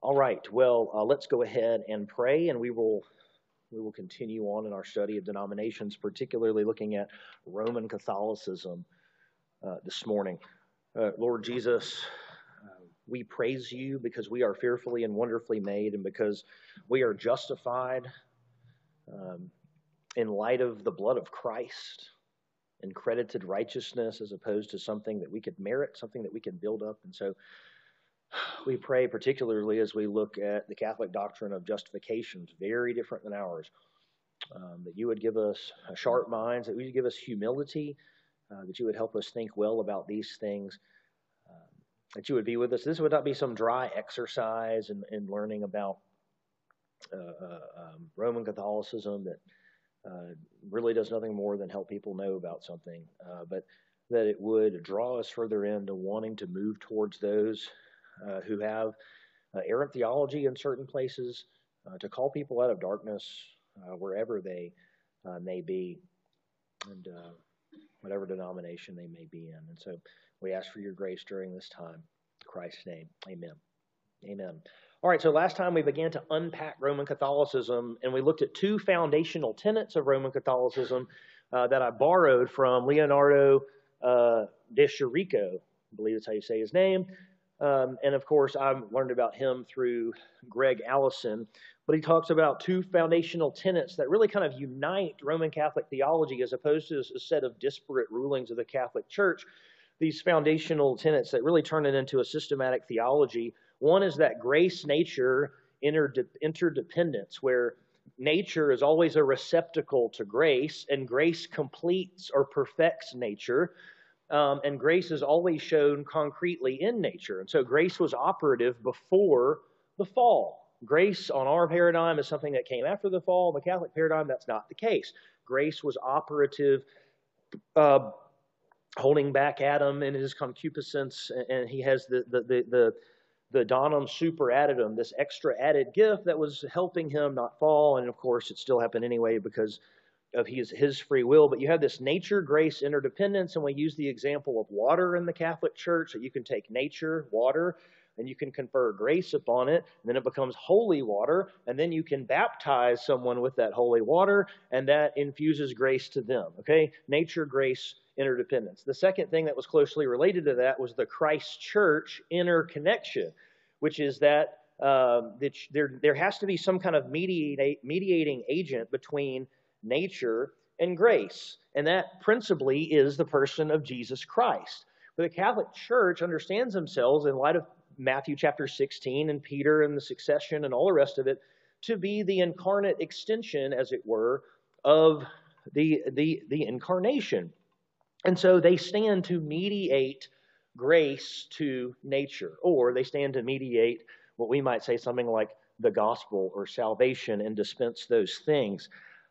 All right. Well, uh, let's go ahead and pray, and we will we will continue on in our study of denominations, particularly looking at Roman Catholicism uh, this morning. Uh, Lord Jesus, uh, we praise you because we are fearfully and wonderfully made, and because we are justified um, in light of the blood of Christ and credited righteousness as opposed to something that we could merit, something that we could build up. And so we pray particularly as we look at the Catholic doctrine of justification, very different than ours. Um, that you would give us sharp minds, that you would give us humility, uh, that you would help us think well about these things, um, that you would be with us. This would not be some dry exercise in, in learning about uh, uh, um, Roman Catholicism that uh, really does nothing more than help people know about something, uh, but that it would draw us further into wanting to move towards those uh, who have uh, errant theology in certain places, uh, to call people out of darkness wherever they may be, and whatever denomination they may be in. And so we ask for your grace during this time. In Christ's name, amen. Amen. All right, so last time we began to unpack Roman Catholicism, and we looked at two foundational tenets of Roman Catholicism uh, that I borrowed from Leonardo uh, de Chirico, I believe that's how you say his name, um, and of course, I've learned about him through Gregg Allison. But he talks about two foundational tenets that really kind of unite Roman Catholic theology as opposed to a set of disparate rulings of the Catholic Church. These foundational tenets that really turn it into a systematic theology. One is that grace nature interdependence, where nature is always a receptacle to grace, and grace completes or perfects nature. Um, and grace is always shown concretely in nature. And so grace was operative before the fall. Grace on our paradigm is something that came after the fall. In the Catholic paradigm, that's not the case. Grace was operative, uh, holding back Adam in his concupiscence, and he has the, the, the, the the donum superadditum, this extra added gift that was helping him not fall. And of course, it still happened anyway because of his, his free will, but you have this nature grace interdependence, and we use the example of water in the Catholic Church that you can take nature, water, and you can confer grace upon it, and then it becomes holy water, and then you can baptize someone with that holy water, and that infuses grace to them. Okay? Nature, grace, interdependence. The second thing that was closely related to that was the Christ Church interconnection, which is that, um, that there, there has to be some kind of mediate, mediating agent between nature, and grace. And that principally is the person of Jesus Christ. But the Catholic Church understands themselves, in light of Matthew chapter 16 and Peter and the succession and all the rest of it, to be the incarnate extension, as it were, of the, the, the incarnation. And so they stand to mediate grace to nature, or they stand to mediate what we might say something like the gospel or salvation and dispense those things.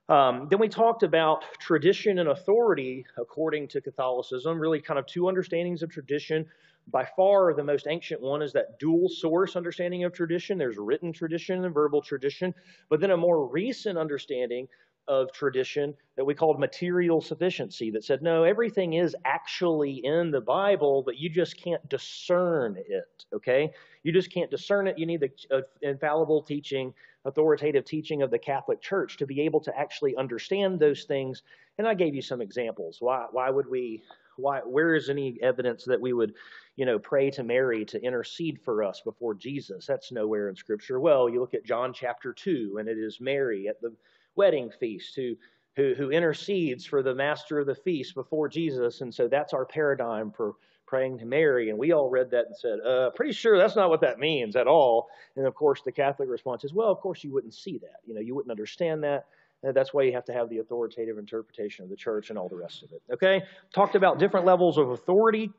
Um, then we talked about tradition and authority according to Catholicism, really kind of two understandings of tradition. By far, the most ancient one is that dual source understanding of tradition. There's written tradition and verbal tradition. But then a more recent understanding of tradition that we called material sufficiency that said, no, everything is actually in the Bible, but you just can't discern it, okay? You just can't discern it. You need the uh, infallible teaching authoritative teaching of the Catholic Church to be able to actually understand those things. And I gave you some examples. Why, why would we, why, where is any evidence that we would, you know, pray to Mary to intercede for us before Jesus? That's nowhere in Scripture. Well, you look at John chapter 2, and it is Mary at the wedding feast who, who, who intercedes for the master of the feast before Jesus. And so that's our paradigm for praying to Mary. And we all read that and said, uh, pretty sure that's not what that means at all. And of course, the Catholic response is, well, of course you wouldn't see that. You know, you wouldn't understand that. And that's why you have to have the authoritative interpretation of the church and all the rest of it. Okay? Talked about different levels of authority.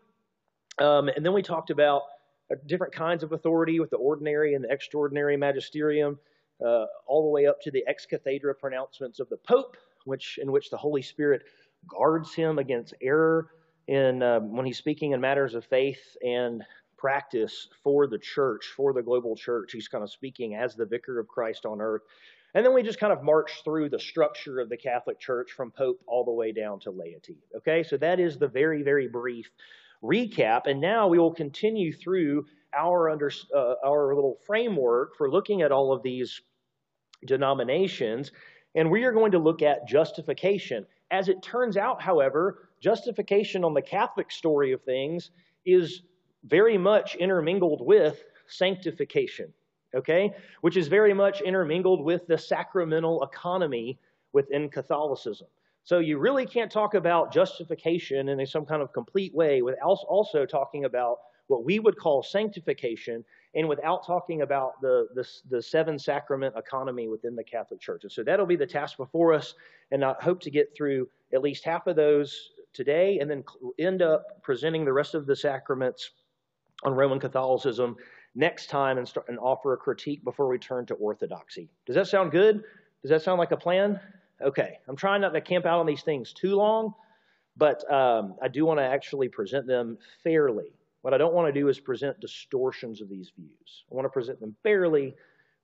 Um, and then we talked about uh, different kinds of authority with the ordinary and the extraordinary magisterium, uh, all the way up to the ex cathedra pronouncements of the Pope, which in which the Holy Spirit guards him against error in um, when he's speaking in matters of faith and practice for the church, for the global church. He's kind of speaking as the vicar of Christ on earth. And then we just kind of march through the structure of the Catholic Church from Pope all the way down to laity. Okay, so that is the very, very brief recap. And now we will continue through our, under, uh, our little framework for looking at all of these denominations, and we are going to look at justification. As it turns out, however, justification on the Catholic story of things is very much intermingled with sanctification, okay? Which is very much intermingled with the sacramental economy within Catholicism. So you really can't talk about justification in some kind of complete way without also talking about what we would call sanctification and without talking about the, the, the, seven sacrament economy within the Catholic Church. And so that'll be the task before us, and I hope to get through at least half of those today and then end up presenting the rest of the sacraments on Roman Catholicism next time and, start, and offer a critique before we turn to Orthodoxy. Does that sound good? Does that sound like a plan? Okay, I'm trying not to camp out on these things too long, but um, I do want to actually present them fairly. What I don't want to do is present distortions of these views. I want to present them fairly,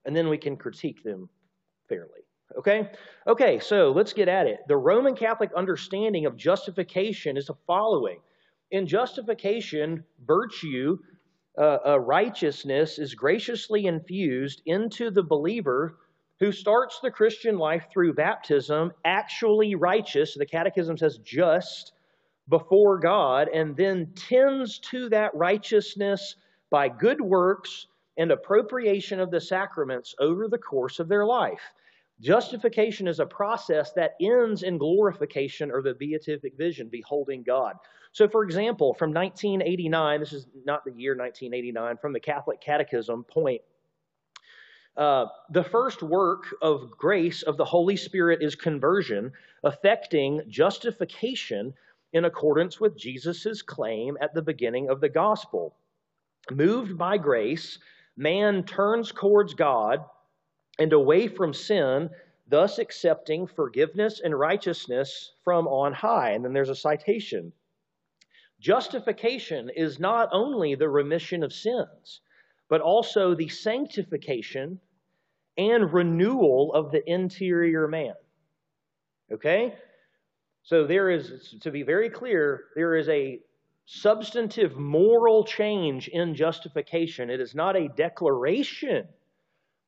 and then we can critique them fairly. Okay? Okay, so let's get at it. The Roman Catholic understanding of justification is the following In justification, virtue, uh, uh, righteousness is graciously infused into the believer who starts the Christian life through baptism actually righteous, the Catechism says just, before God, and then tends to that righteousness by good works and appropriation of the sacraments over the course of their life. Justification is a process that ends in glorification or the beatific vision, beholding God. So, for example, from 1989, this is not the year 1989, from the Catholic Catechism, point uh, the first work of grace of the Holy Spirit is conversion, affecting justification in accordance with Jesus' claim at the beginning of the gospel. Moved by grace, man turns towards God and away from sin, thus accepting forgiveness and righteousness from on high. And then there's a citation. Justification is not only the remission of sins, but also the sanctification and renewal of the interior man. Okay? So there is, to be very clear, there is a substantive moral change in justification. It is not a declaration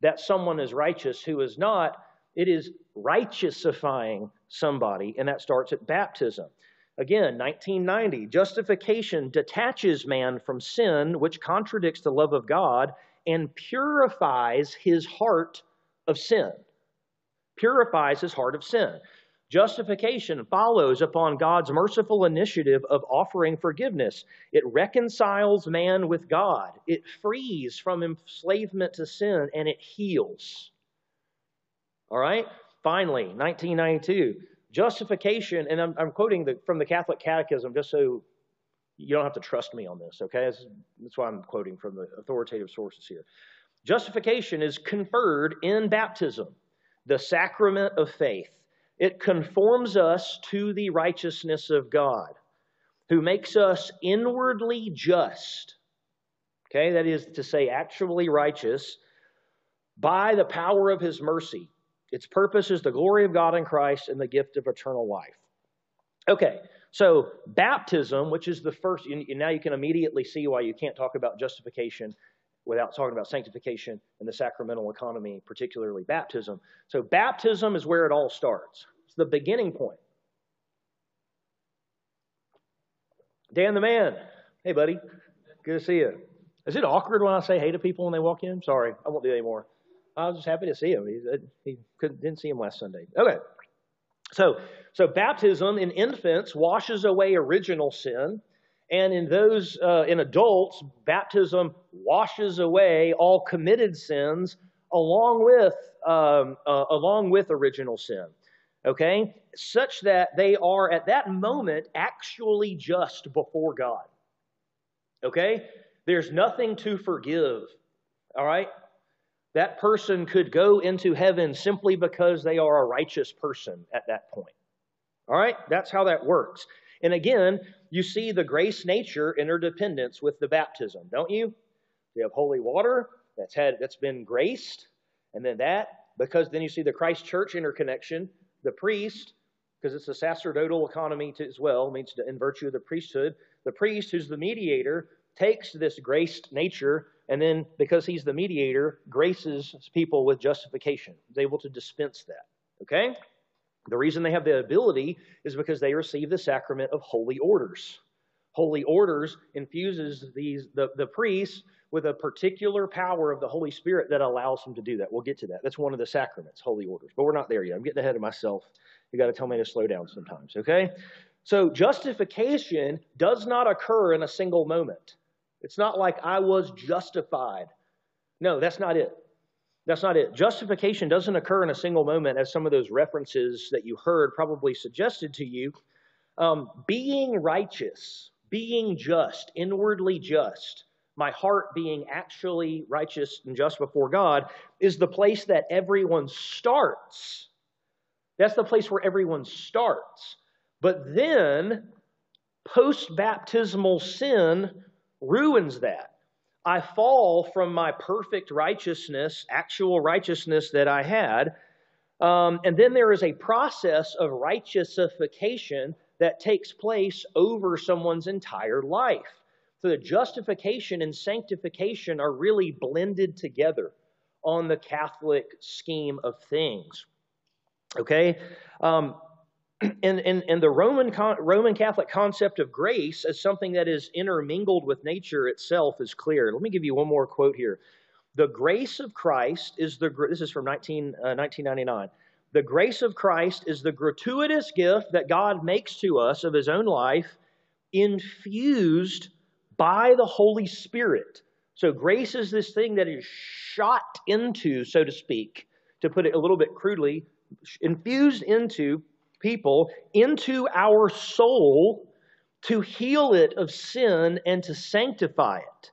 that someone is righteous who is not. It is righteousifying somebody, and that starts at baptism. Again, 1990, justification detaches man from sin, which contradicts the love of God, and purifies his heart of sin. Purifies his heart of sin. Justification follows upon God's merciful initiative of offering forgiveness. It reconciles man with God, it frees from enslavement to sin, and it heals. All right? Finally, 1992, justification, and I'm, I'm quoting the, from the Catholic Catechism just so you don't have to trust me on this, okay? That's, that's why I'm quoting from the authoritative sources here. Justification is conferred in baptism, the sacrament of faith. It conforms us to the righteousness of God, who makes us inwardly just. Okay, that is to say, actually righteous by the power of his mercy. Its purpose is the glory of God in Christ and the gift of eternal life. Okay, so baptism, which is the first, and now you can immediately see why you can't talk about justification without talking about sanctification and the sacramental economy, particularly baptism. So baptism is where it all starts. It's the beginning point. Dan the man. Hey, buddy. Good to see you. Is it awkward when I say hey to people when they walk in? Sorry, I won't do it anymore. I was just happy to see him. He, uh, he didn't see him last Sunday. Okay. So, so baptism in infants washes away original sin, and in those uh, in adults, baptism washes away all committed sins along with um, uh, along with original sin. Okay, such that they are at that moment actually just before God. Okay, there's nothing to forgive. All right, that person could go into heaven simply because they are a righteous person at that point. All right? That's how that works. And again, you see the grace nature interdependence with the baptism, don't you? You have holy water that's had that's been graced, and then that, because then you see the Christ church interconnection, the priest, because it's a sacerdotal economy as well, means to, in virtue of the priesthood, the priest who's the mediator takes this graced nature and then, because he's the mediator, graces people with justification. He's able to dispense that. Okay? The reason they have the ability is because they receive the sacrament of holy orders. Holy orders infuses these the, the priests with a particular power of the Holy Spirit that allows them to do that. We'll get to that. That's one of the sacraments, holy orders. But we're not there yet. I'm getting ahead of myself. You got to tell me to slow down sometimes, okay? So justification does not occur in a single moment. It's not like I was justified. No, that's not it. That's not it. Justification doesn't occur in a single moment, as some of those references that you heard probably suggested to you. Um, being righteous, being just, inwardly just, my heart being actually righteous and just before God, is the place that everyone starts. That's the place where everyone starts. But then, post baptismal sin ruins that. I fall from my perfect righteousness, actual righteousness that I had. Um, and then there is a process of righteousification that takes place over someone's entire life. So the justification and sanctification are really blended together on the Catholic scheme of things. Okay? Um, and, and, and the Roman, Roman Catholic concept of grace as something that is intermingled with nature itself is clear. Let me give you one more quote here. The grace of Christ is the, this is from 19, uh, 1999. The grace of Christ is the gratuitous gift that God makes to us of his own life, infused by the Holy Spirit. So grace is this thing that is shot into, so to speak, to put it a little bit crudely, infused into people into our soul to heal it of sin and to sanctify it.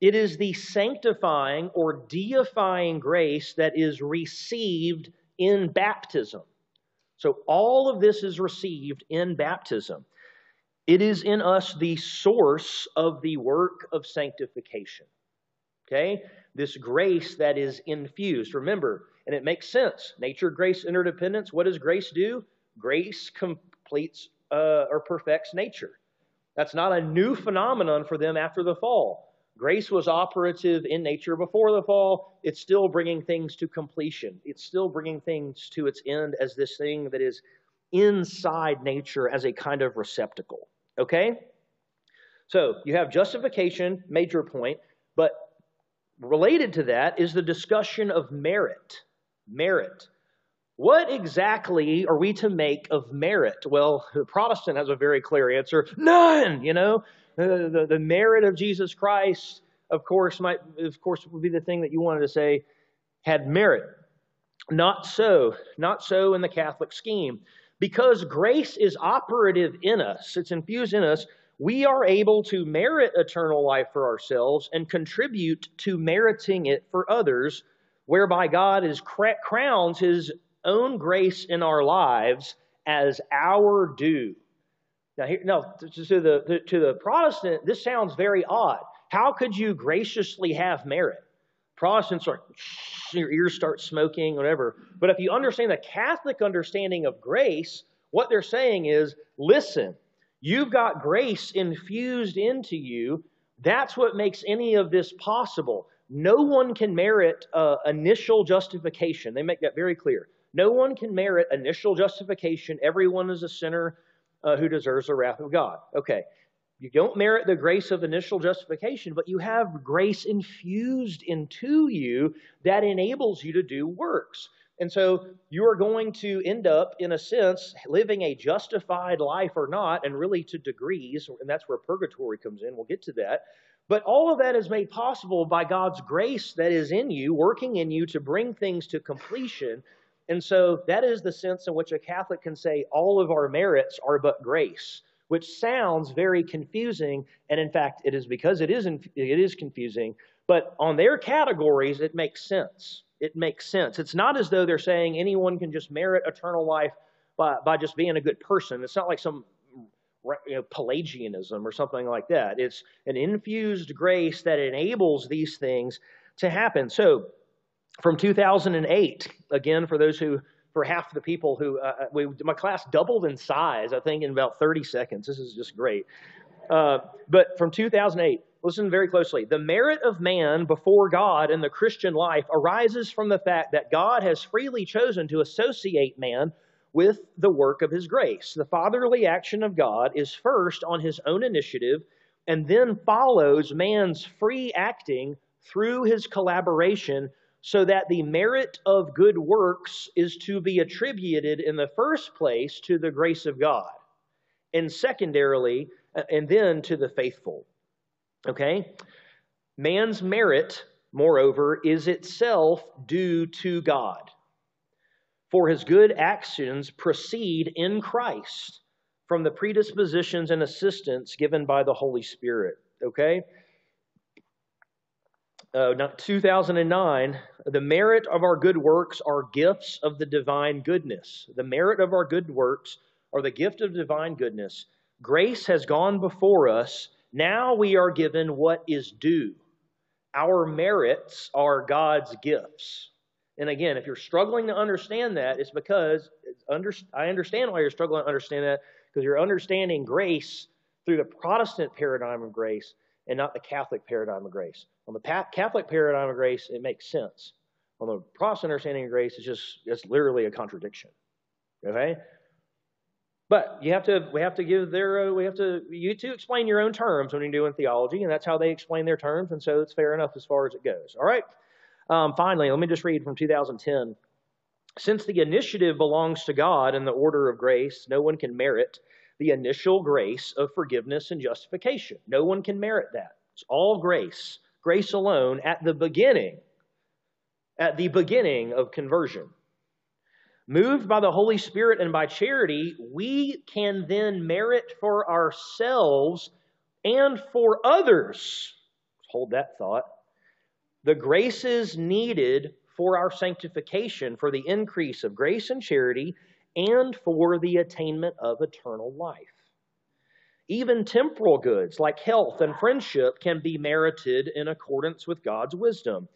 It is the sanctifying or deifying grace that is received in baptism. So, all of this is received in baptism. It is in us the source of the work of sanctification. Okay? This grace that is infused. Remember, and it makes sense nature, grace, interdependence. What does grace do? Grace completes uh, or perfects nature. That's not a new phenomenon for them after the fall. Grace was operative in nature before the fall. It's still bringing things to completion. It's still bringing things to its end as this thing that is inside nature as a kind of receptacle. Okay? So you have justification, major point, but related to that is the discussion of merit. Merit. What exactly are we to make of merit? Well, the Protestant has a very clear answer none, you know. The, the, the, merit of Jesus Christ, of course, might, of course, would be the thing that you wanted to say had merit. Not so. Not so in the Catholic scheme. Because grace is operative in us, it's infused in us, we are able to merit eternal life for ourselves and contribute to meriting it for others, whereby God is crowns his own grace in our lives as our due. Now, here, no, to the, to the Protestant, this sounds very odd. How could you graciously have merit? Protestants are, your ears start smoking, whatever. But if you understand the Catholic understanding of grace, what they're saying is listen, you've got grace infused into you. That's what makes any of this possible. No one can merit uh, initial justification. They make that very clear. No one can merit initial justification. Everyone is a sinner uh, who deserves the wrath of God. Okay. You don't merit the grace of initial justification, but you have grace infused into you that enables you to do works. And so you are going to end up, in a sense, living a justified life or not, and really to degrees, and that's where purgatory comes in. We'll get to that. But all of that is made possible by God's grace that is in you, working in you to bring things to completion and so that is the sense in which a Catholic can say all of our merits are but grace, which sounds very confusing. And in fact, it is because it is, it is confusing. But on their categories, it makes sense. It makes sense. It's not as though they're saying anyone can just merit eternal life by, by just being a good person. It's not like some you know, Pelagianism or something like that. It's an infused grace that enables these things to happen. So, from 2008, again, for those who, for half the people who, uh, uh, we, my class doubled in size, I think, in about 30 seconds. This is just great. Uh, but from 2008, listen very closely. The merit of man before God in the Christian life arises from the fact that God has freely chosen to associate man with the work of his grace. The fatherly action of God is first on his own initiative and then follows man's free acting through his collaboration so that the merit of good works is to be attributed in the first place to the grace of God, and secondarily, uh, and then to the faithful. Okay? Man's merit, moreover, is itself due to God. For his good actions proceed in Christ from the predispositions and assistance given by the Holy Spirit. Okay? Uh, 2009, the merit of our good works are gifts of the divine goodness. The merit of our good works are the gift of divine goodness. Grace has gone before us. Now we are given what is due. Our merits are God's gifts. And again, if you're struggling to understand that, it's because I understand why you're struggling to understand that, because you're understanding grace through the Protestant paradigm of grace and not the Catholic paradigm of grace. On the Catholic paradigm of grace, it makes sense. On the Protestant understanding of grace, it's just it's literally a contradiction. Okay? But you have to we have to give their uh, we have to you to explain your own terms when you're doing theology, and that's how they explain their terms, and so it's fair enough as far as it goes. All right. Um, finally, let me just read from 2010. Since the initiative belongs to God in the order of grace, no one can merit the initial grace of forgiveness and justification. No one can merit that. It's all grace, grace alone at the beginning, at the beginning of conversion. Moved by the Holy Spirit and by charity, we can then merit for ourselves and for others. Hold that thought. The graces needed for our sanctification, for the increase of grace and charity, and for the attainment of eternal life. Even temporal goods like health and friendship can be merited in accordance with God's wisdom.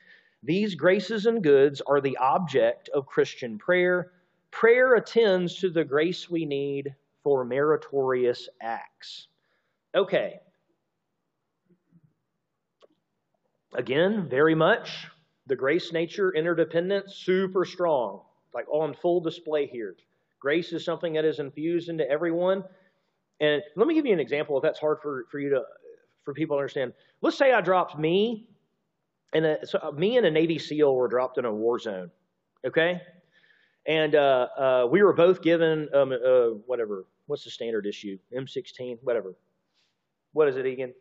These graces and goods are the object of Christian prayer. Prayer attends to the grace we need for meritorious acts. Okay. Again, very much the grace nature interdependence super strong, like on full display here. Grace is something that is infused into everyone. And let me give you an example if that's hard for, for you to for people to understand. Let's say I dropped me and a, so me and a Navy SEAL were dropped in a war zone. Okay? And uh, uh, we were both given um, uh, whatever. What's the standard issue? M16, whatever. What is it Egan?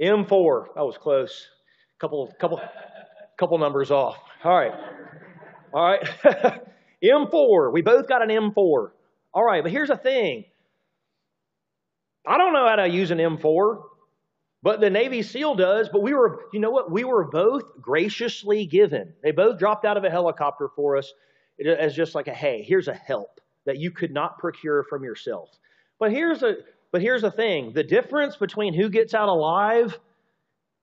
M4. I was close. Couple, couple, couple numbers off. All right. All right. M4. We both got an M4. All right, but here's the thing. I don't know how to use an M4, but the Navy SEAL does. But we were, you know what? We were both graciously given. They both dropped out of a helicopter for us as just like a hey, here's a help that you could not procure from yourself. But here's a but here's the thing: the difference between who gets out alive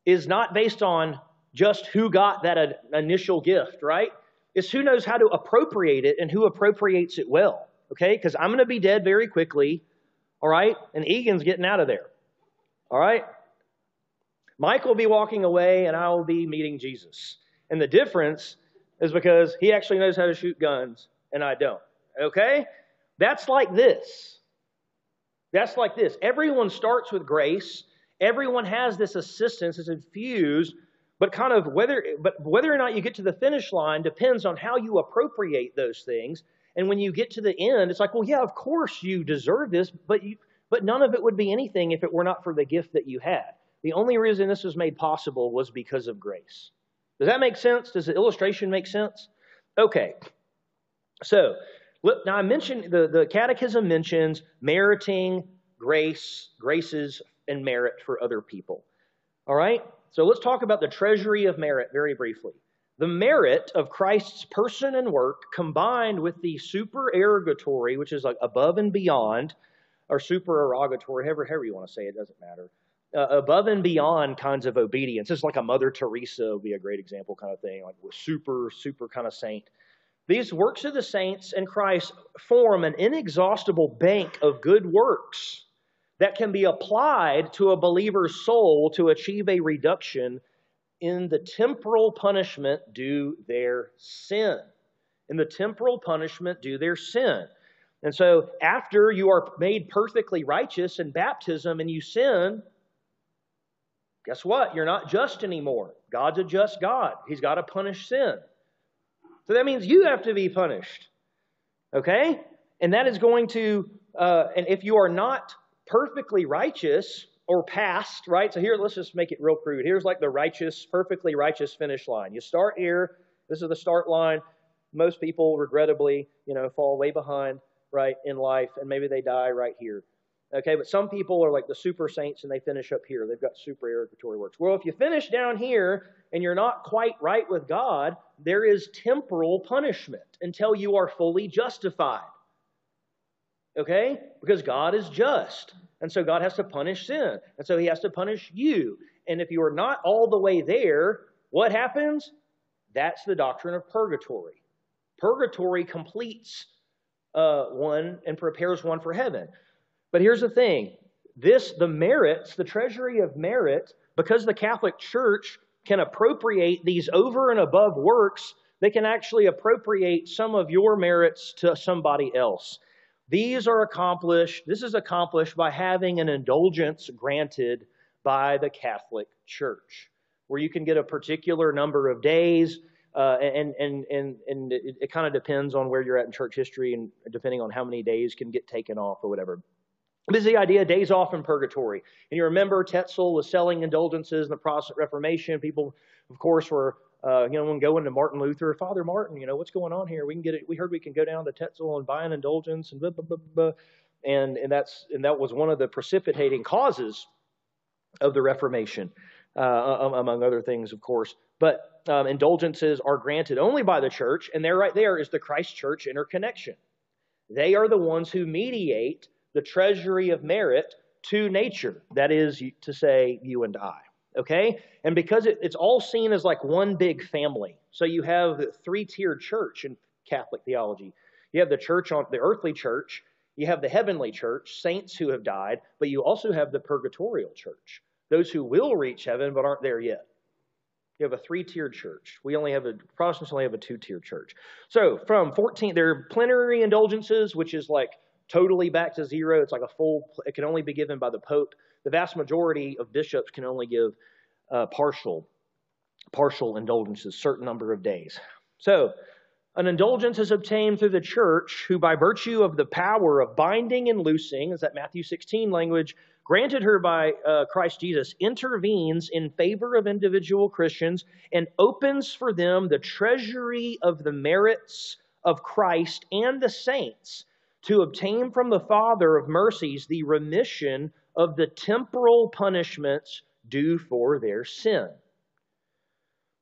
is not based on just who got that uh, initial gift, right? Is who knows how to appropriate it and who appropriates it well. Okay? Because I'm going to be dead very quickly. All right? And Egan's getting out of there. All right? Mike will be walking away and I will be meeting Jesus. And the difference is because he actually knows how to shoot guns and I don't. Okay? That's like this. That's like this. Everyone starts with grace. Everyone has this assistance. It's infused but kind of whether, but whether or not you get to the finish line depends on how you appropriate those things. And when you get to the end, it's like, well, yeah, of course you deserve this, but you, but none of it would be anything if it were not for the gift that you had. The only reason this was made possible was because of grace. Does that make sense? Does the illustration make sense? Okay. So, now I mentioned the, the catechism mentions meriting grace, graces, and merit for other people. All right? So let's talk about the treasury of merit very briefly. The merit of Christ's person and work combined with the supererogatory, which is like above and beyond, or supererogatory, however, however you want to say it, doesn't matter. Uh, above and beyond kinds of obedience. It's like a Mother Teresa would be a great example kind of thing, like super, super kind of saint. These works of the saints and Christ form an inexhaustible bank of good works that can be applied to a believer's soul to achieve a reduction in the temporal punishment due their sin. In the temporal punishment due their sin. And so, after you are made perfectly righteous in baptism and you sin, guess what? You're not just anymore. God's a just God. He's got to punish sin. So that means you have to be punished. Okay? And that is going to, uh, and if you are not perfectly righteous or past, right? So here, let's just make it real crude. Here's like the righteous, perfectly righteous finish line. You start here. This is the start line. Most people, regrettably, you know, fall way behind, right, in life, and maybe they die right here. Okay, but some people are like the super saints and they finish up here. They've got supererogatory works. Well, if you finish down here and you're not quite right with God, there is temporal punishment until you are fully justified. Okay? Because God is just. And so God has to punish sin. And so he has to punish you. And if you are not all the way there, what happens? That's the doctrine of purgatory. Purgatory completes uh, one and prepares one for heaven. But here's the thing this, the merits, the treasury of merit, because the Catholic Church can appropriate these over and above works, they can actually appropriate some of your merits to somebody else. These are accomplished, this is accomplished by having an indulgence granted by the Catholic Church, where you can get a particular number of days. Uh, and and and and it, it kind of depends on where you're at in church history, and depending on how many days can get taken off or whatever. This is the idea days off in purgatory. And you remember Tetzel was selling indulgences in the Protestant Reformation. People, of course, were uh, you know, when going to Martin Luther, Father Martin, you know, what's going on here? We can get it. We heard we can go down to Tetzel and buy an indulgence and blah, blah, blah, blah. And, and that's, and that was one of the precipitating causes of the Reformation, uh, among other things, of course. But um, indulgences are granted only by the church, and there, right there, is the Christ Church interconnection. They are the ones who mediate the treasury of merit to nature, that is to say, you and I okay? And because it, it's all seen as like one big family. So you have the three tiered church in Catholic theology. You have the church on the earthly church, you have the heavenly church, saints who have died, but you also have the purgatorial church, those who will reach heaven but aren't there yet. You have a three tiered church. We only have a, Protestants only have a two tiered church. So from 14, there are plenary indulgences, which is like totally back to zero. It's like a full, it can only be given by the Pope the vast majority of bishops can only give uh, partial, partial indulgences, certain number of days. So, an indulgence is obtained through the church, who, by virtue of the power of binding and loosing, is that Matthew 16 language, granted her by uh, Christ Jesus, intervenes in favor of individual Christians and opens for them the treasury of the merits of Christ and the saints to obtain from the Father of mercies the remission of the temporal punishments due for their sin.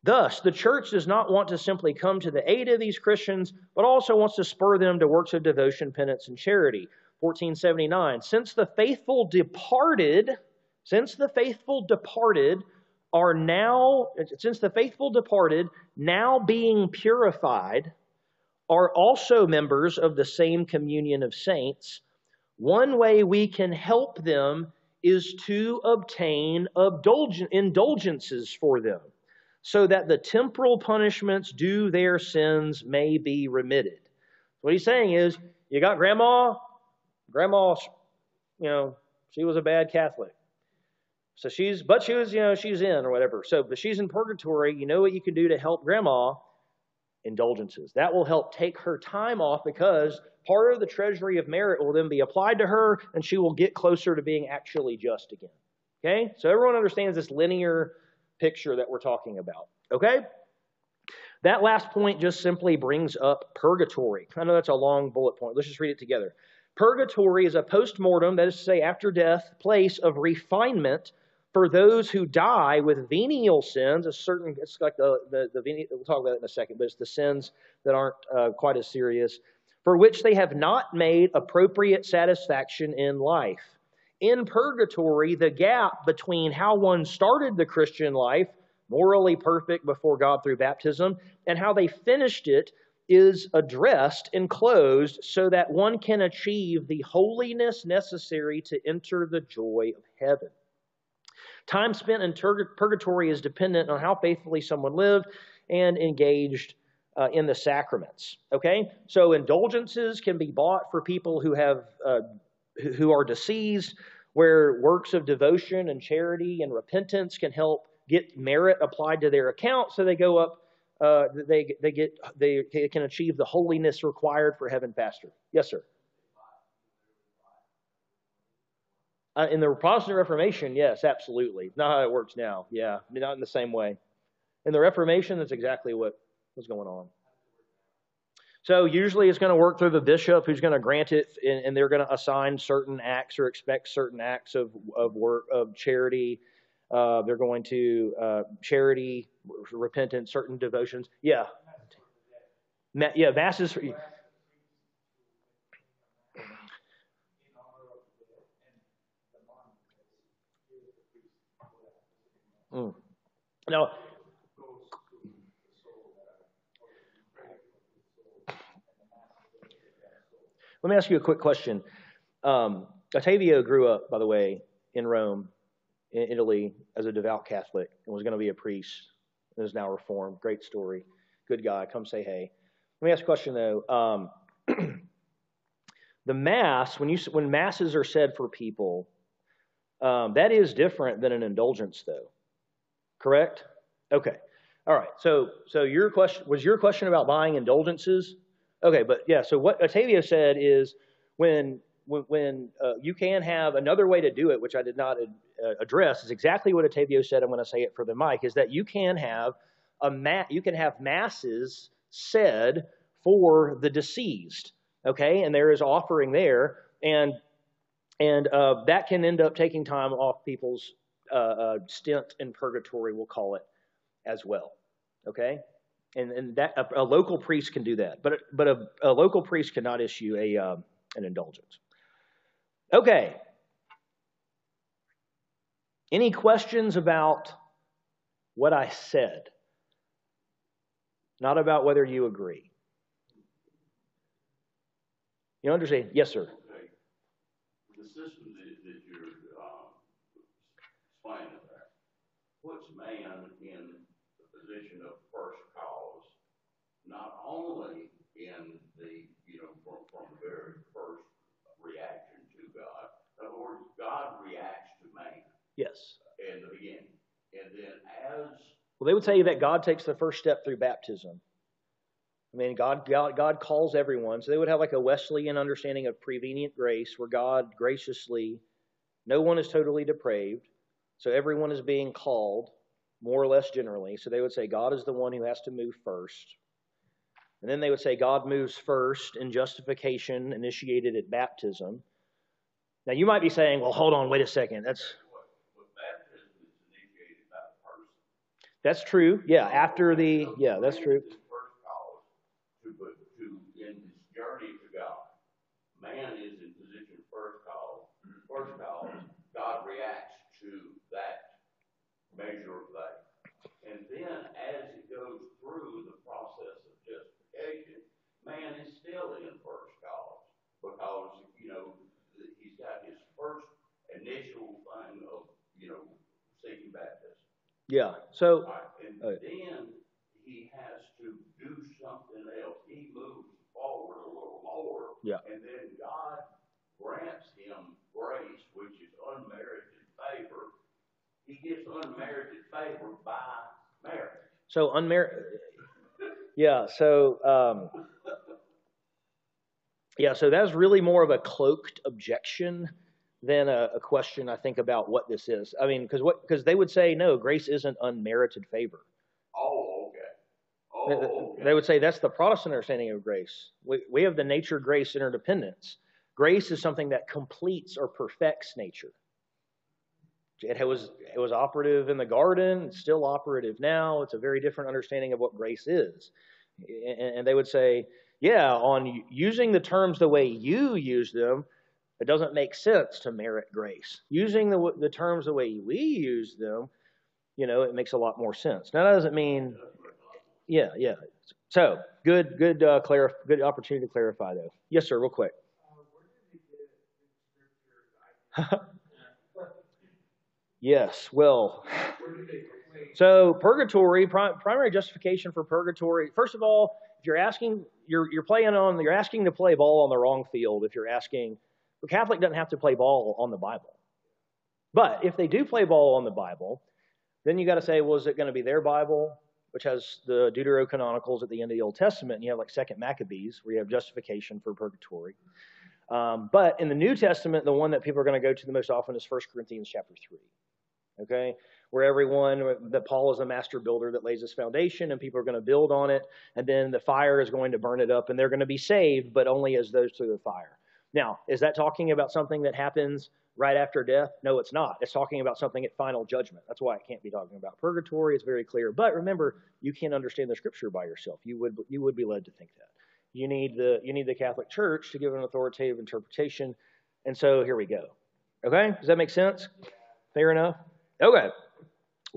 Thus, the church does not want to simply come to the aid of these Christians, but also wants to spur them to works of devotion, penance, and charity. 1479. Since the faithful departed, since the faithful departed are now, since the faithful departed, now being purified, are also members of the same communion of saints, one way we can help them is to obtain indulgences for them, so that the temporal punishments due their sins may be remitted. What he's saying is, you got grandma, grandma, you know, she was a bad Catholic. So she's, but she was, you know, she's in or whatever. So, but she's in purgatory. You know what you can do to help grandma? Indulgences. That will help take her time off because part of the treasury of merit will then be applied to her, and she will get closer to being actually just again. Okay? So everyone understands this linear picture that we're talking about. Okay? That last point just simply brings up purgatory. I know that's a long bullet point. Let's just read it together. Purgatory is a post mortem, that is to say, after death, place of refinement for those who die with venial sins. A certain, it's like the, the, the we'll talk about it in a second, but it's the sins that aren't uh, quite as serious for which they have not made appropriate satisfaction in life. In purgatory, the gap between how one started the Christian life, morally perfect before God through baptism, and how they finished it is addressed and closed so that one can achieve the holiness necessary to enter the joy of heaven. Time spent in purgatory is dependent on how faithfully someone lived and engaged uh, in the sacraments. Okay, so indulgences can be bought for people who have uh, who are deceased, where works of devotion and charity and repentance can help get merit applied to their account, so they go up. Uh, they they get they can achieve the holiness required for heaven faster. Yes, sir. Uh, in the Protestant Reformation, yes, absolutely. Not how it works now. Yeah, not in the same way. In the Reformation, that's exactly what was going on. So usually it's going to work through the bishop who's going to grant it, and, and they're going to assign certain acts or expect certain acts of, of work of charity. Uh, they're going to uh, charity, repentance, certain devotions. Yeah, yeah, masses. Mm. Now, let me ask you a quick question. Um, Ottavio grew up, by the way, in Rome, in Italy, as a devout Catholic, and was going to be a priest, and is now reformed. Great story. Good guy. Come say hey. Let me ask a question though. Um, the mass, when you when masses are said for people, um, that is different than an indulgence, though. Correct? Okay. All right. So so your question was your question about buying indulgences? Okay, but yeah, so what Ottavio said is when when, uh, you can have another way to do it, which I did not uh, address, is exactly what Ottavio said. I'm going to say it for the mic, is that you can have a ma- you can have masses said for the deceased, okay, and there is offering there, and and uh, that can end up taking time off people's uh, uh, stint in purgatory, we'll call it, as well. Okay? And, and that a, a local priest can do that, but but a, a local priest cannot issue a uh, an indulgence. Okay. Any questions about what I said? Not about whether you agree. You understand? Yes, sir. Okay. The system that, that you're uh, explaining there puts man in the position of only in the, you know, from, from the very first reaction to God. In other words, God reacts to man. Yes. In the beginning. And then as. Well, they would tell you that God takes the first step through baptism. I mean, God, God, God calls everyone. So they would have like a Wesleyan understanding of prevenient grace where God graciously, no one is totally depraved. So everyone is being called, more or less generally. So they would say God is the one who has to move first. And then they would say God moves first in justification initiated at baptism. Now you might be saying, well, hold on, wait a second. That's That's true. Yeah, after the yeah, that's true. Man is in position first call. First call, God reacts to that measure of faith. And then as it goes through the process of justification, man is still in first cause because, you know, he's got his first initial thing of, you know, seeking baptism. Yeah. So, right. and uh, then he has to do something else. He moves forward a little more. Yeah. And then God grants him grace, which is unmerited favor, he gets unmerited favor by marriage. So unmerited. Yeah. So. Um, yeah. So that's really more of a cloaked objection than a, a question. I think about what this is. I mean, because what because they would say no, grace isn't unmerited favor. Oh, okay. Oh, okay. They would say that's the Protestant understanding of grace. We, we have the nature grace interdependence. Grace is something that completes or perfects nature. It was it was operative in the garden. It's still operative now. It's a very different understanding of what grace is. And, they would say, yeah, on using the terms the way you use them, it doesn't make sense to merit grace. Using the the terms the way we use them, you know, it makes a lot more sense. Now that doesn't mean, yeah, yeah. So good, good, uh, clarif- good opportunity to clarify though. Yes, sir. Real quick. yes. Well. So purgatory, primary justification for purgatory. First of all, you're asking, you're you're playing on, you're asking to play ball on the wrong field. If you're asking, the Catholic doesn't have to play ball on the Bible. But if they do play ball on the Bible, then you got to say, well, is it going to be their Bible, which has the Deuterocanonicals at the end of the Old Testament, and you have like Second Maccabees, where you have justification for purgatory. Um, but in the New Testament, the one that people are going to go to the most often is 1 Corinthians chapter 3. Okay? Where everyone, that Paul is a master builder that lays this foundation, and people are going to build on it, and then the fire is going to burn it up, and they're going to be saved, but only as those through the fire. Now, is that talking about something that happens right after death? No, it's not. It's talking about something at final judgment. That's why it can't be talking about purgatory. It's very clear. But remember, you can't understand the scripture by yourself. You would you would be led to think that. You need the you need the Catholic Church to give an authoritative interpretation. And so here we go. Okay? Does that make sense? Fair enough? Okay.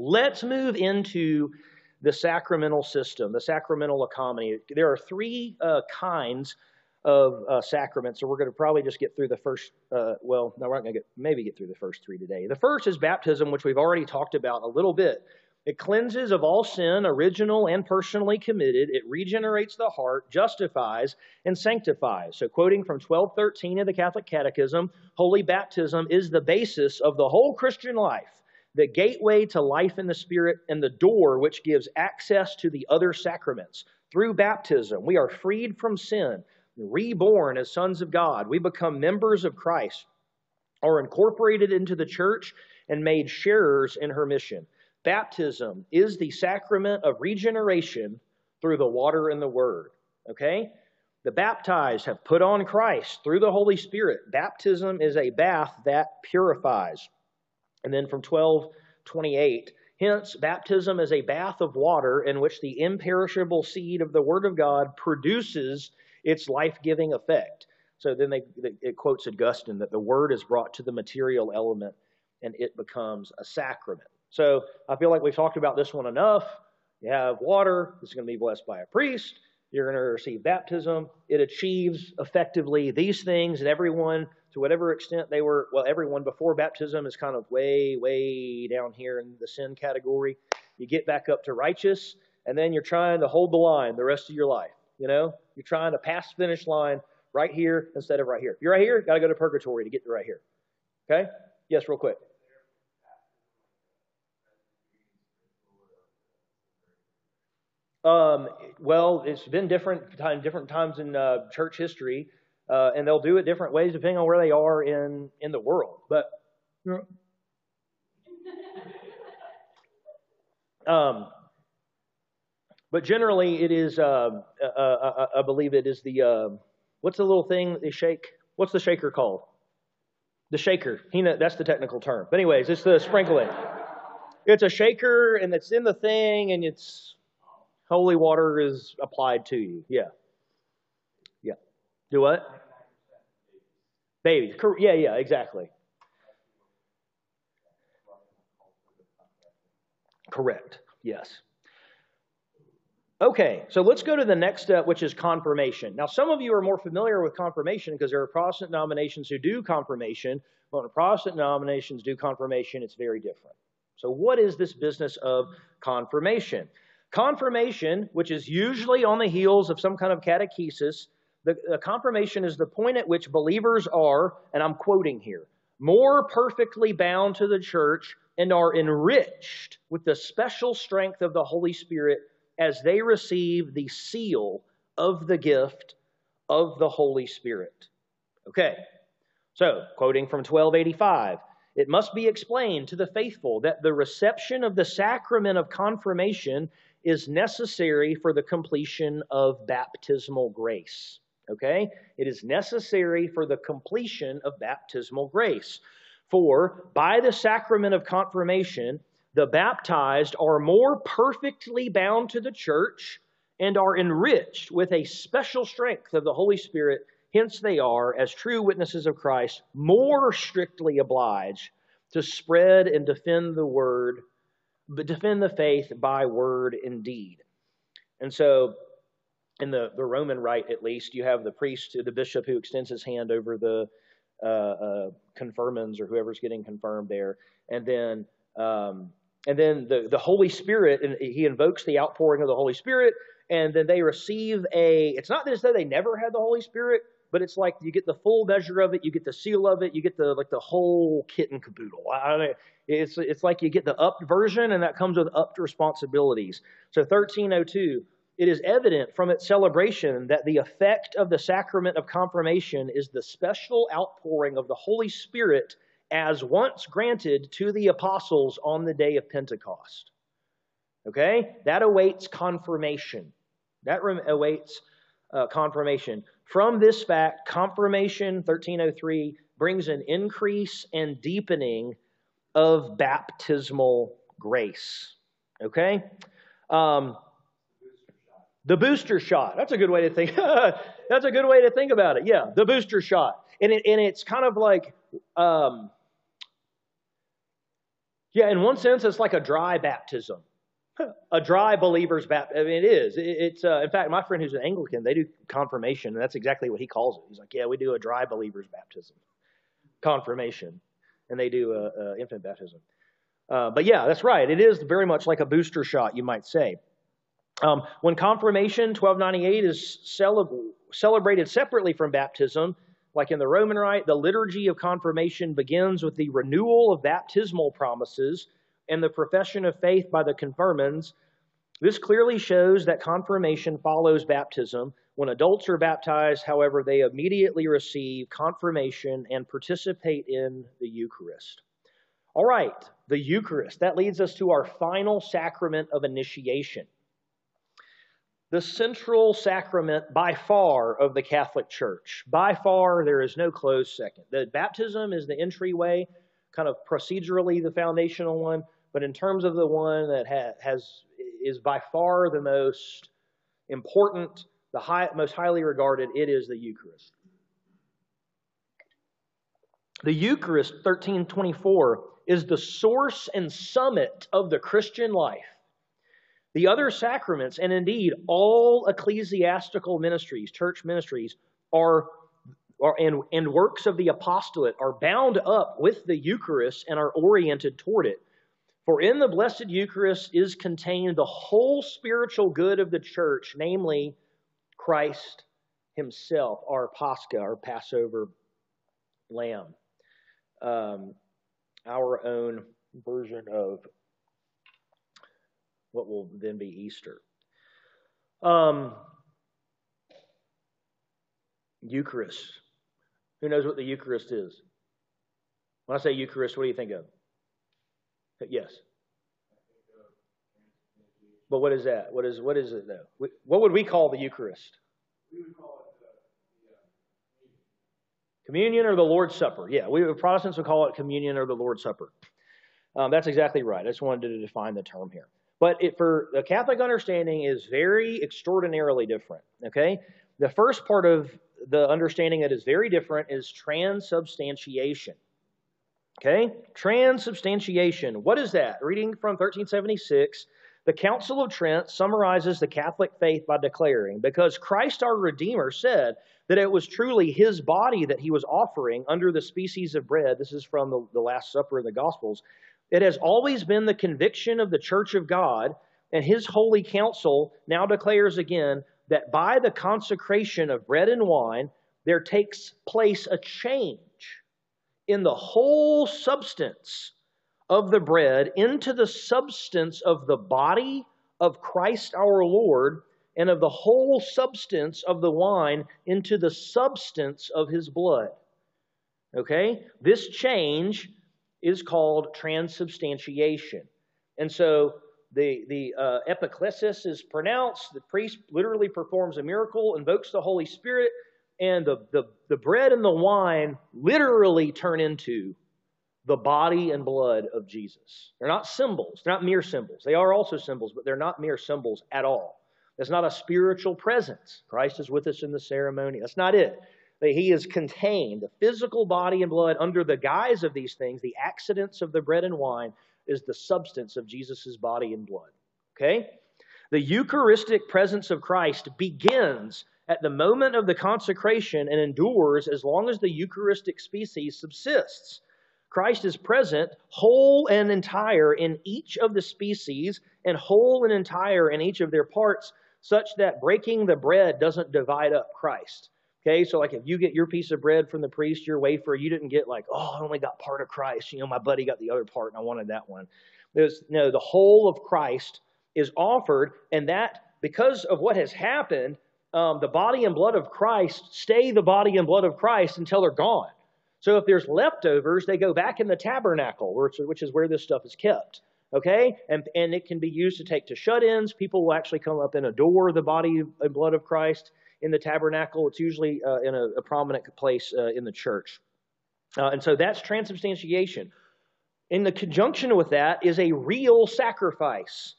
Let's move into the sacramental system, the sacramental economy. There are three uh, kinds of uh, sacraments. So we're going to probably just get through the first, uh, well, no, we're not going to maybe get through the first three today. The first is baptism, which we've already talked about a little bit. It cleanses of all sin, original and personally committed. It regenerates the heart, justifies, and sanctifies. So, quoting from 1213 of the Catholic Catechism, holy baptism is the basis of the whole Christian life, the gateway to life in the Spirit, and the door which gives access to the other sacraments. Through baptism, we are freed from sin, reborn as sons of God. We become members of Christ, are incorporated into the church, and made sharers in her mission. Baptism is the sacrament of regeneration through the water and the word. Okay? The baptized have put on Christ through the Holy Spirit. Baptism is a bath that purifies. And then from 1228, hence, baptism is a bath of water in which the imperishable seed of the Word of God produces its life giving effect. So then they, it quotes Augustine that the word is brought to the material element and it becomes a sacrament. So I feel like we've talked about this one enough. You have water, is going to be blessed by a priest. You're going to receive baptism. It achieves effectively these things, and everyone, to whatever extent they were, well, everyone before baptism is kind of way, way down here in the sin category. You get back up to righteous, and then you're trying to hold the line the rest of your life. You know, you're trying to pass finish line right here instead of right here. If you're right here, got to go to purgatory to get to right here. Okay? Yes, real quick. Um, well, it's been different time, different times in uh, church history, uh, and they'll do it different ways depending on where they are in in the world. But um, but generally, it is, uh, uh, uh, uh, I believe it is the, uh, what's the little thing they shake? What's the shaker called? The shaker. He that's the technical term. But anyways, it's the sprinkling. It's a shaker, and it's in the thing, and it's holy water is applied to you. Yeah. Yeah. Do what? Babies. Yeah, yeah, exactly. Correct. Yes. Okay, so let's go to the next step, which is confirmation. Now, some of you are more familiar with confirmation because there are Protestant denominations who do confirmation. But when Protestant denominations do confirmation, it's very different. So, what is this business of confirmation? Confirmation, which is usually on the heels of some kind of catechesis, the, the confirmation is the point at which believers are, and I'm quoting here, more perfectly bound to the church and are enriched with the special strength of the Holy Spirit as they receive the seal of the gift of the Holy Spirit. Okay, so quoting from 1285 it must be explained to the faithful that the reception of the sacrament of confirmation is necessary for the completion of baptismal grace. Okay? It is necessary for the completion of baptismal grace. For by the sacrament of confirmation, the baptized are more perfectly bound to the church and are enriched with a special strength of the Holy Spirit. Hence, they are, as true witnesses of Christ, more strictly obliged to spread and defend the word, defend the faith by word and deed. And so, in the, the Roman rite, at least, you have the priest, the bishop, who extends his hand over the uh, uh, confirmants or whoever's getting confirmed there, and then um, and then the the Holy Spirit, and he invokes the outpouring of the Holy Spirit, and then they receive a. It's not as though they never had the Holy Spirit, but it's like you get the full measure of it, you get the seal of it, you get the like the whole kit and caboodle. I, I, it's it's like you get the upped version, and that comes with upped responsibilities. So 1302 it is evident from its celebration that the effect of the sacrament of confirmation is the special outpouring of the Holy Spirit as once granted to the apostles on the day of Pentecost. Okay? That awaits confirmation. That awaits uh, confirmation. From this fact, confirmation 1303 brings an increase and deepening of baptismal grace. Okay? Um, the booster shot. That's a good way to think. That's a good way to think about it. Yeah, the booster shot. And, it, and it's kind of like, um, yeah, in one sense, it's like a dry baptism. a dry believer's baptism. Mean, it is. It, it's, uh, in fact, my friend who's an Anglican, they do confirmation, and that's exactly what he calls it. He's like, yeah, we do a dry believer's baptism, confirmation, and they do a, a infant baptism. Uh, but yeah, that's right. It is very much like a booster shot, you might say. Um, when confirmation, 1298, is celebrated separately from baptism, like in the Roman Rite, the liturgy of confirmation begins with the renewal of baptismal promises and the profession of faith by the confirmants. This clearly shows that confirmation follows baptism. When adults are baptized, however, they immediately receive confirmation and participate in the Eucharist. All right, the Eucharist. That leads us to our final sacrament of initiation the central sacrament by far of the Catholic Church. By far, there is no close second. The baptism is the entryway, kind of procedurally the foundational one, but in terms of the one that ha- has is by far the most important, the high, most highly regarded, it is the Eucharist. The Eucharist, 1324, is the source and summit of the Christian life. The other sacraments, and indeed all ecclesiastical ministries, church ministries, are, are and, and works of the apostolate are bound up with the Eucharist and are oriented toward it. For in the Blessed Eucharist is contained the whole spiritual good of the church, namely Christ Himself, our Pascha, our Passover lamb, um, our own version of what will then be Easter. Um, Eucharist. Who knows what the Eucharist is? When I say Eucharist, what do you think of? Yes. But what is that? What is what is it though? What would we call the Eucharist? Call it uh, communion or the Lord's Supper. Yeah, we Protestants would call it communion or the Lord's Supper. Um, that's exactly right. I just wanted to define the term here. But it, for the Catholic understanding is very extraordinarily different. Okay, the first part of the understanding that is very different is transubstantiation. Okay, transubstantiation. What is that? Reading from 1376. The Council of Trent summarizes the Catholic faith by declaring, because Christ our Redeemer said that it was truly his body that he was offering under the species of bread. This is from the, the Last Supper in the Gospels. It has always been the conviction of the Church of God, and His holy council now declares again that by the consecration of bread and wine, there takes place a change in the whole substance of the bread into the substance of the body of Christ our Lord, and of the whole substance of the wine into the substance of his blood. Okay? This change is called transubstantiation. And so the, the uh, epiclesis is pronounced, the priest literally performs a miracle, invokes the Holy Spirit, and the, the, the bread and the wine literally turn into the body and blood of Jesus. They're not symbols, they're not mere symbols. They are also symbols, but they're not mere symbols at all. That's not a spiritual presence. Christ is with us in the ceremony. That's not it that he is contained, the physical body and blood, under the guise of these things, the accidents of the bread and wine, is the substance of Jesus' body and blood. Okay? The Eucharistic presence of Christ begins at the moment of the consecration and endures as long as the Eucharistic species subsists. Christ is present, whole and entire in each of the species, and whole and entire in each of their parts, such that breaking the bread doesn't divide up Christ. Okay, so like if you get your piece of bread from the priest, your wafer, you didn't get like, oh, I only got part of Christ. You know, my buddy got the other part and I wanted that one. There's no, the whole of Christ is offered, and that because of what has happened, um, the body and blood of Christ stay the body and blood of Christ until they're gone. So if there's leftovers, they go back in the tabernacle, which is where this stuff is kept. Okay? And, and it can be used to take to shut ins. People will actually come up and adore the body and blood of Christ in the tabernacle. It's usually uh, in a, a, prominent place uh, in the church. Uh, and so that's transubstantiation. In the conjunction with that is a real sacrifice.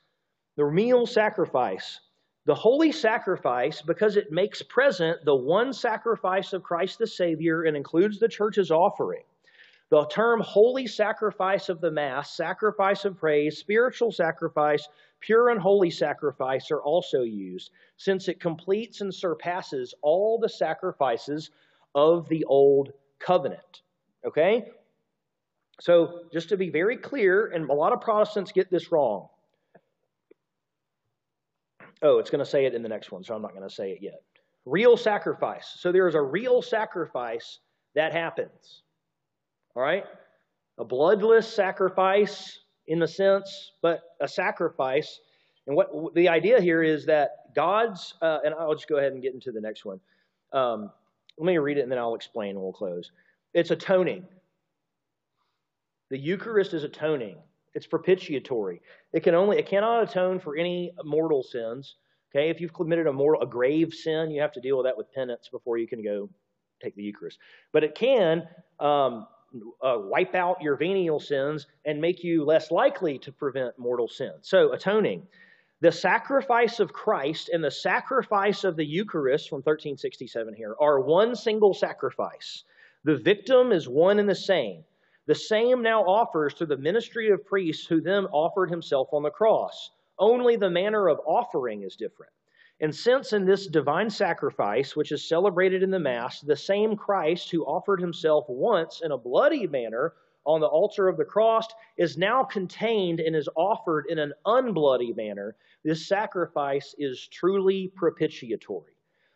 The real sacrifice. The holy sacrifice, because it makes present the one sacrifice of Christ the Savior and includes the church's offering. The term holy sacrifice of the Mass, sacrifice of praise, spiritual sacrifice, pure and holy sacrifice are also used, since it completes and surpasses all the sacrifices of the Old Covenant. Okay? So, just to be very clear, and a lot of Protestants get this wrong. Oh, it's going to say it in the next one, so I'm not going to say it yet. Real sacrifice. So, there is a real sacrifice that happens. All right? A bloodless sacrifice in a sense, but a sacrifice. And what the idea here is that God's, uh, and I'll just go ahead and get into the next one. Um, let me read it and then I'll explain and we'll close. It's atoning. The Eucharist is atoning. It's propitiatory. It can only it cannot atone for any mortal sins. Okay, if you've committed a mortal a grave sin, you have to deal with that with penance before you can go take the Eucharist. But it can um, uh, wipe out your venial sins and make you less likely to prevent mortal sin. So, atoning. The sacrifice of Christ and the sacrifice of the Eucharist from 1367 here are one single sacrifice. The victim is one and the same. The same now offers to the ministry of priests who then offered himself on the cross. Only the manner of offering is different. And since in this divine sacrifice, which is celebrated in the Mass, the same Christ who offered himself once in a bloody manner on the altar of the cross is now contained and is offered in an unbloody manner, this sacrifice is truly propitiatory.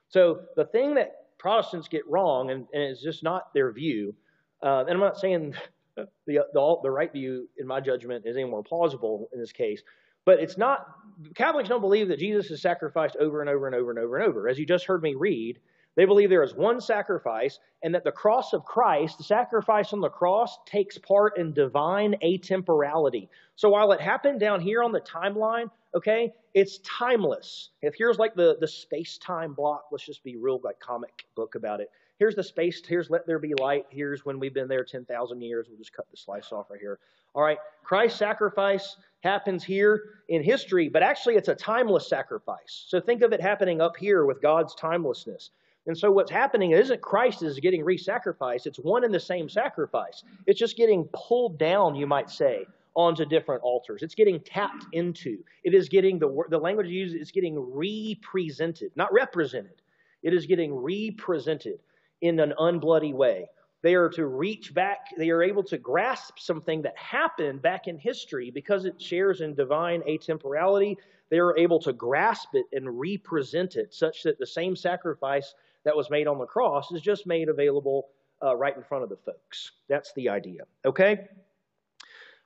So the thing that Protestants get wrong, and, and it's just not their view, uh, and I'm not saying the, the, the right view, in my judgment, is any more plausible in this case, but it's not, Catholics don't believe that Jesus is sacrificed over and over and over and over and over. As you just heard me read, they believe there is one sacrifice and that the cross of Christ, the sacrifice on the cross, takes part in divine atemporality. So while it happened down here on the timeline, okay, it's timeless. If here's like the, the space time block, let's just be real like comic book about it. Here's the space, here's let there be light, here's when we've been there 10,000 years. We'll just cut the slice off right here. All right, Christ's sacrifice happens here in history, but actually it's a timeless sacrifice. So think of it happening up here with God's timelessness. And so what's happening isn't Christ is getting re-sacrificed, it's one and the same sacrifice. It's just getting pulled down, you might say, onto different altars. It's getting tapped into. It is getting the the language used is getting represented, not represented. It is getting represented in an unbloody way. They are to reach back, they are able to grasp something that happened back in history because it shares in divine atemporality. They are able to grasp it and represent it such that the same sacrifice that was made on the cross is just made available uh, right in front of the folks. That's the idea. Okay?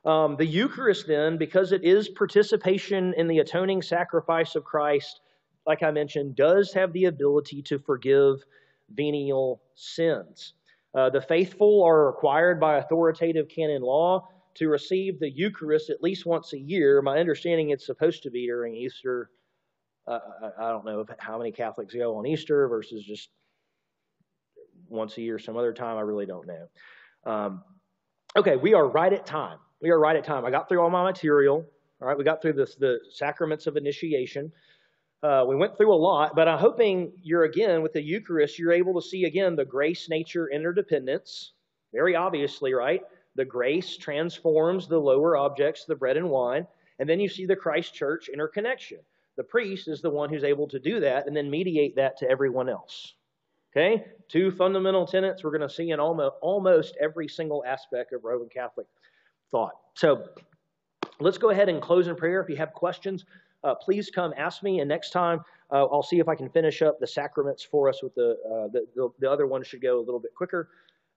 Um, the Eucharist, then, because it is participation in the atoning sacrifice of Christ, like I mentioned, does have the ability to forgive venial sins. Uh, the faithful are required by authoritative canon law to receive the Eucharist at least once a year. My understanding it's supposed to be during Easter. Uh, I, I don't know how many Catholics go on Easter versus just once a year some other time. I really don't know. Um, okay, we are right at time. We are right at time. I got through all my material. All right, we got through this, the sacraments of initiation. Uh, we went through a lot, but I'm hoping you're again with the Eucharist, you're able to see again the grace nature interdependence. Very obviously, right? The grace transforms the lower objects, the bread and wine, and then you see the Christ church interconnection. The priest is the one who's able to do that and then mediate that to everyone else. Okay? Two fundamental tenets we're going to see in almost, almost every single aspect of Roman Catholic thought. So let's go ahead and close in prayer. If you have questions, uh, please come ask me. And next time, uh, I'll see if I can finish up the sacraments for us with the, uh, the, the, the, other one should go a little bit quicker.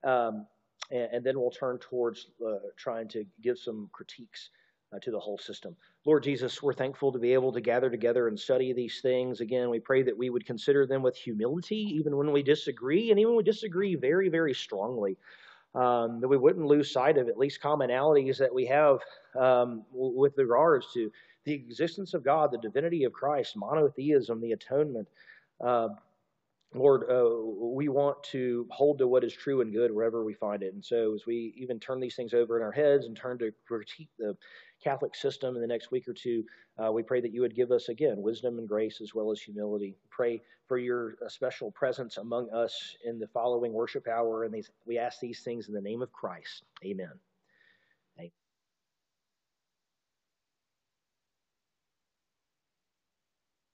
Um, and, and, then we'll turn towards uh, trying to give some critiques uh, to the whole system. Lord Jesus, we're thankful to be able to gather together and study these things. Again, we pray that we would consider them with humility, even when we disagree, and even when we disagree very, very strongly. Um, that we wouldn't lose sight of at least commonalities that we have um, with regards to the existence of God, the divinity of Christ, monotheism, the atonement. Uh, Lord, uh, we want to hold to what is true and good wherever we find it. And so, as we even turn these things over in our heads and turn to critique the Catholic system in the next week or two, uh, we pray that you would give us, again, wisdom and grace as well as humility. Pray for your uh, special presence among us in the following worship hour. And these, we ask these things in the name of Christ. Amen.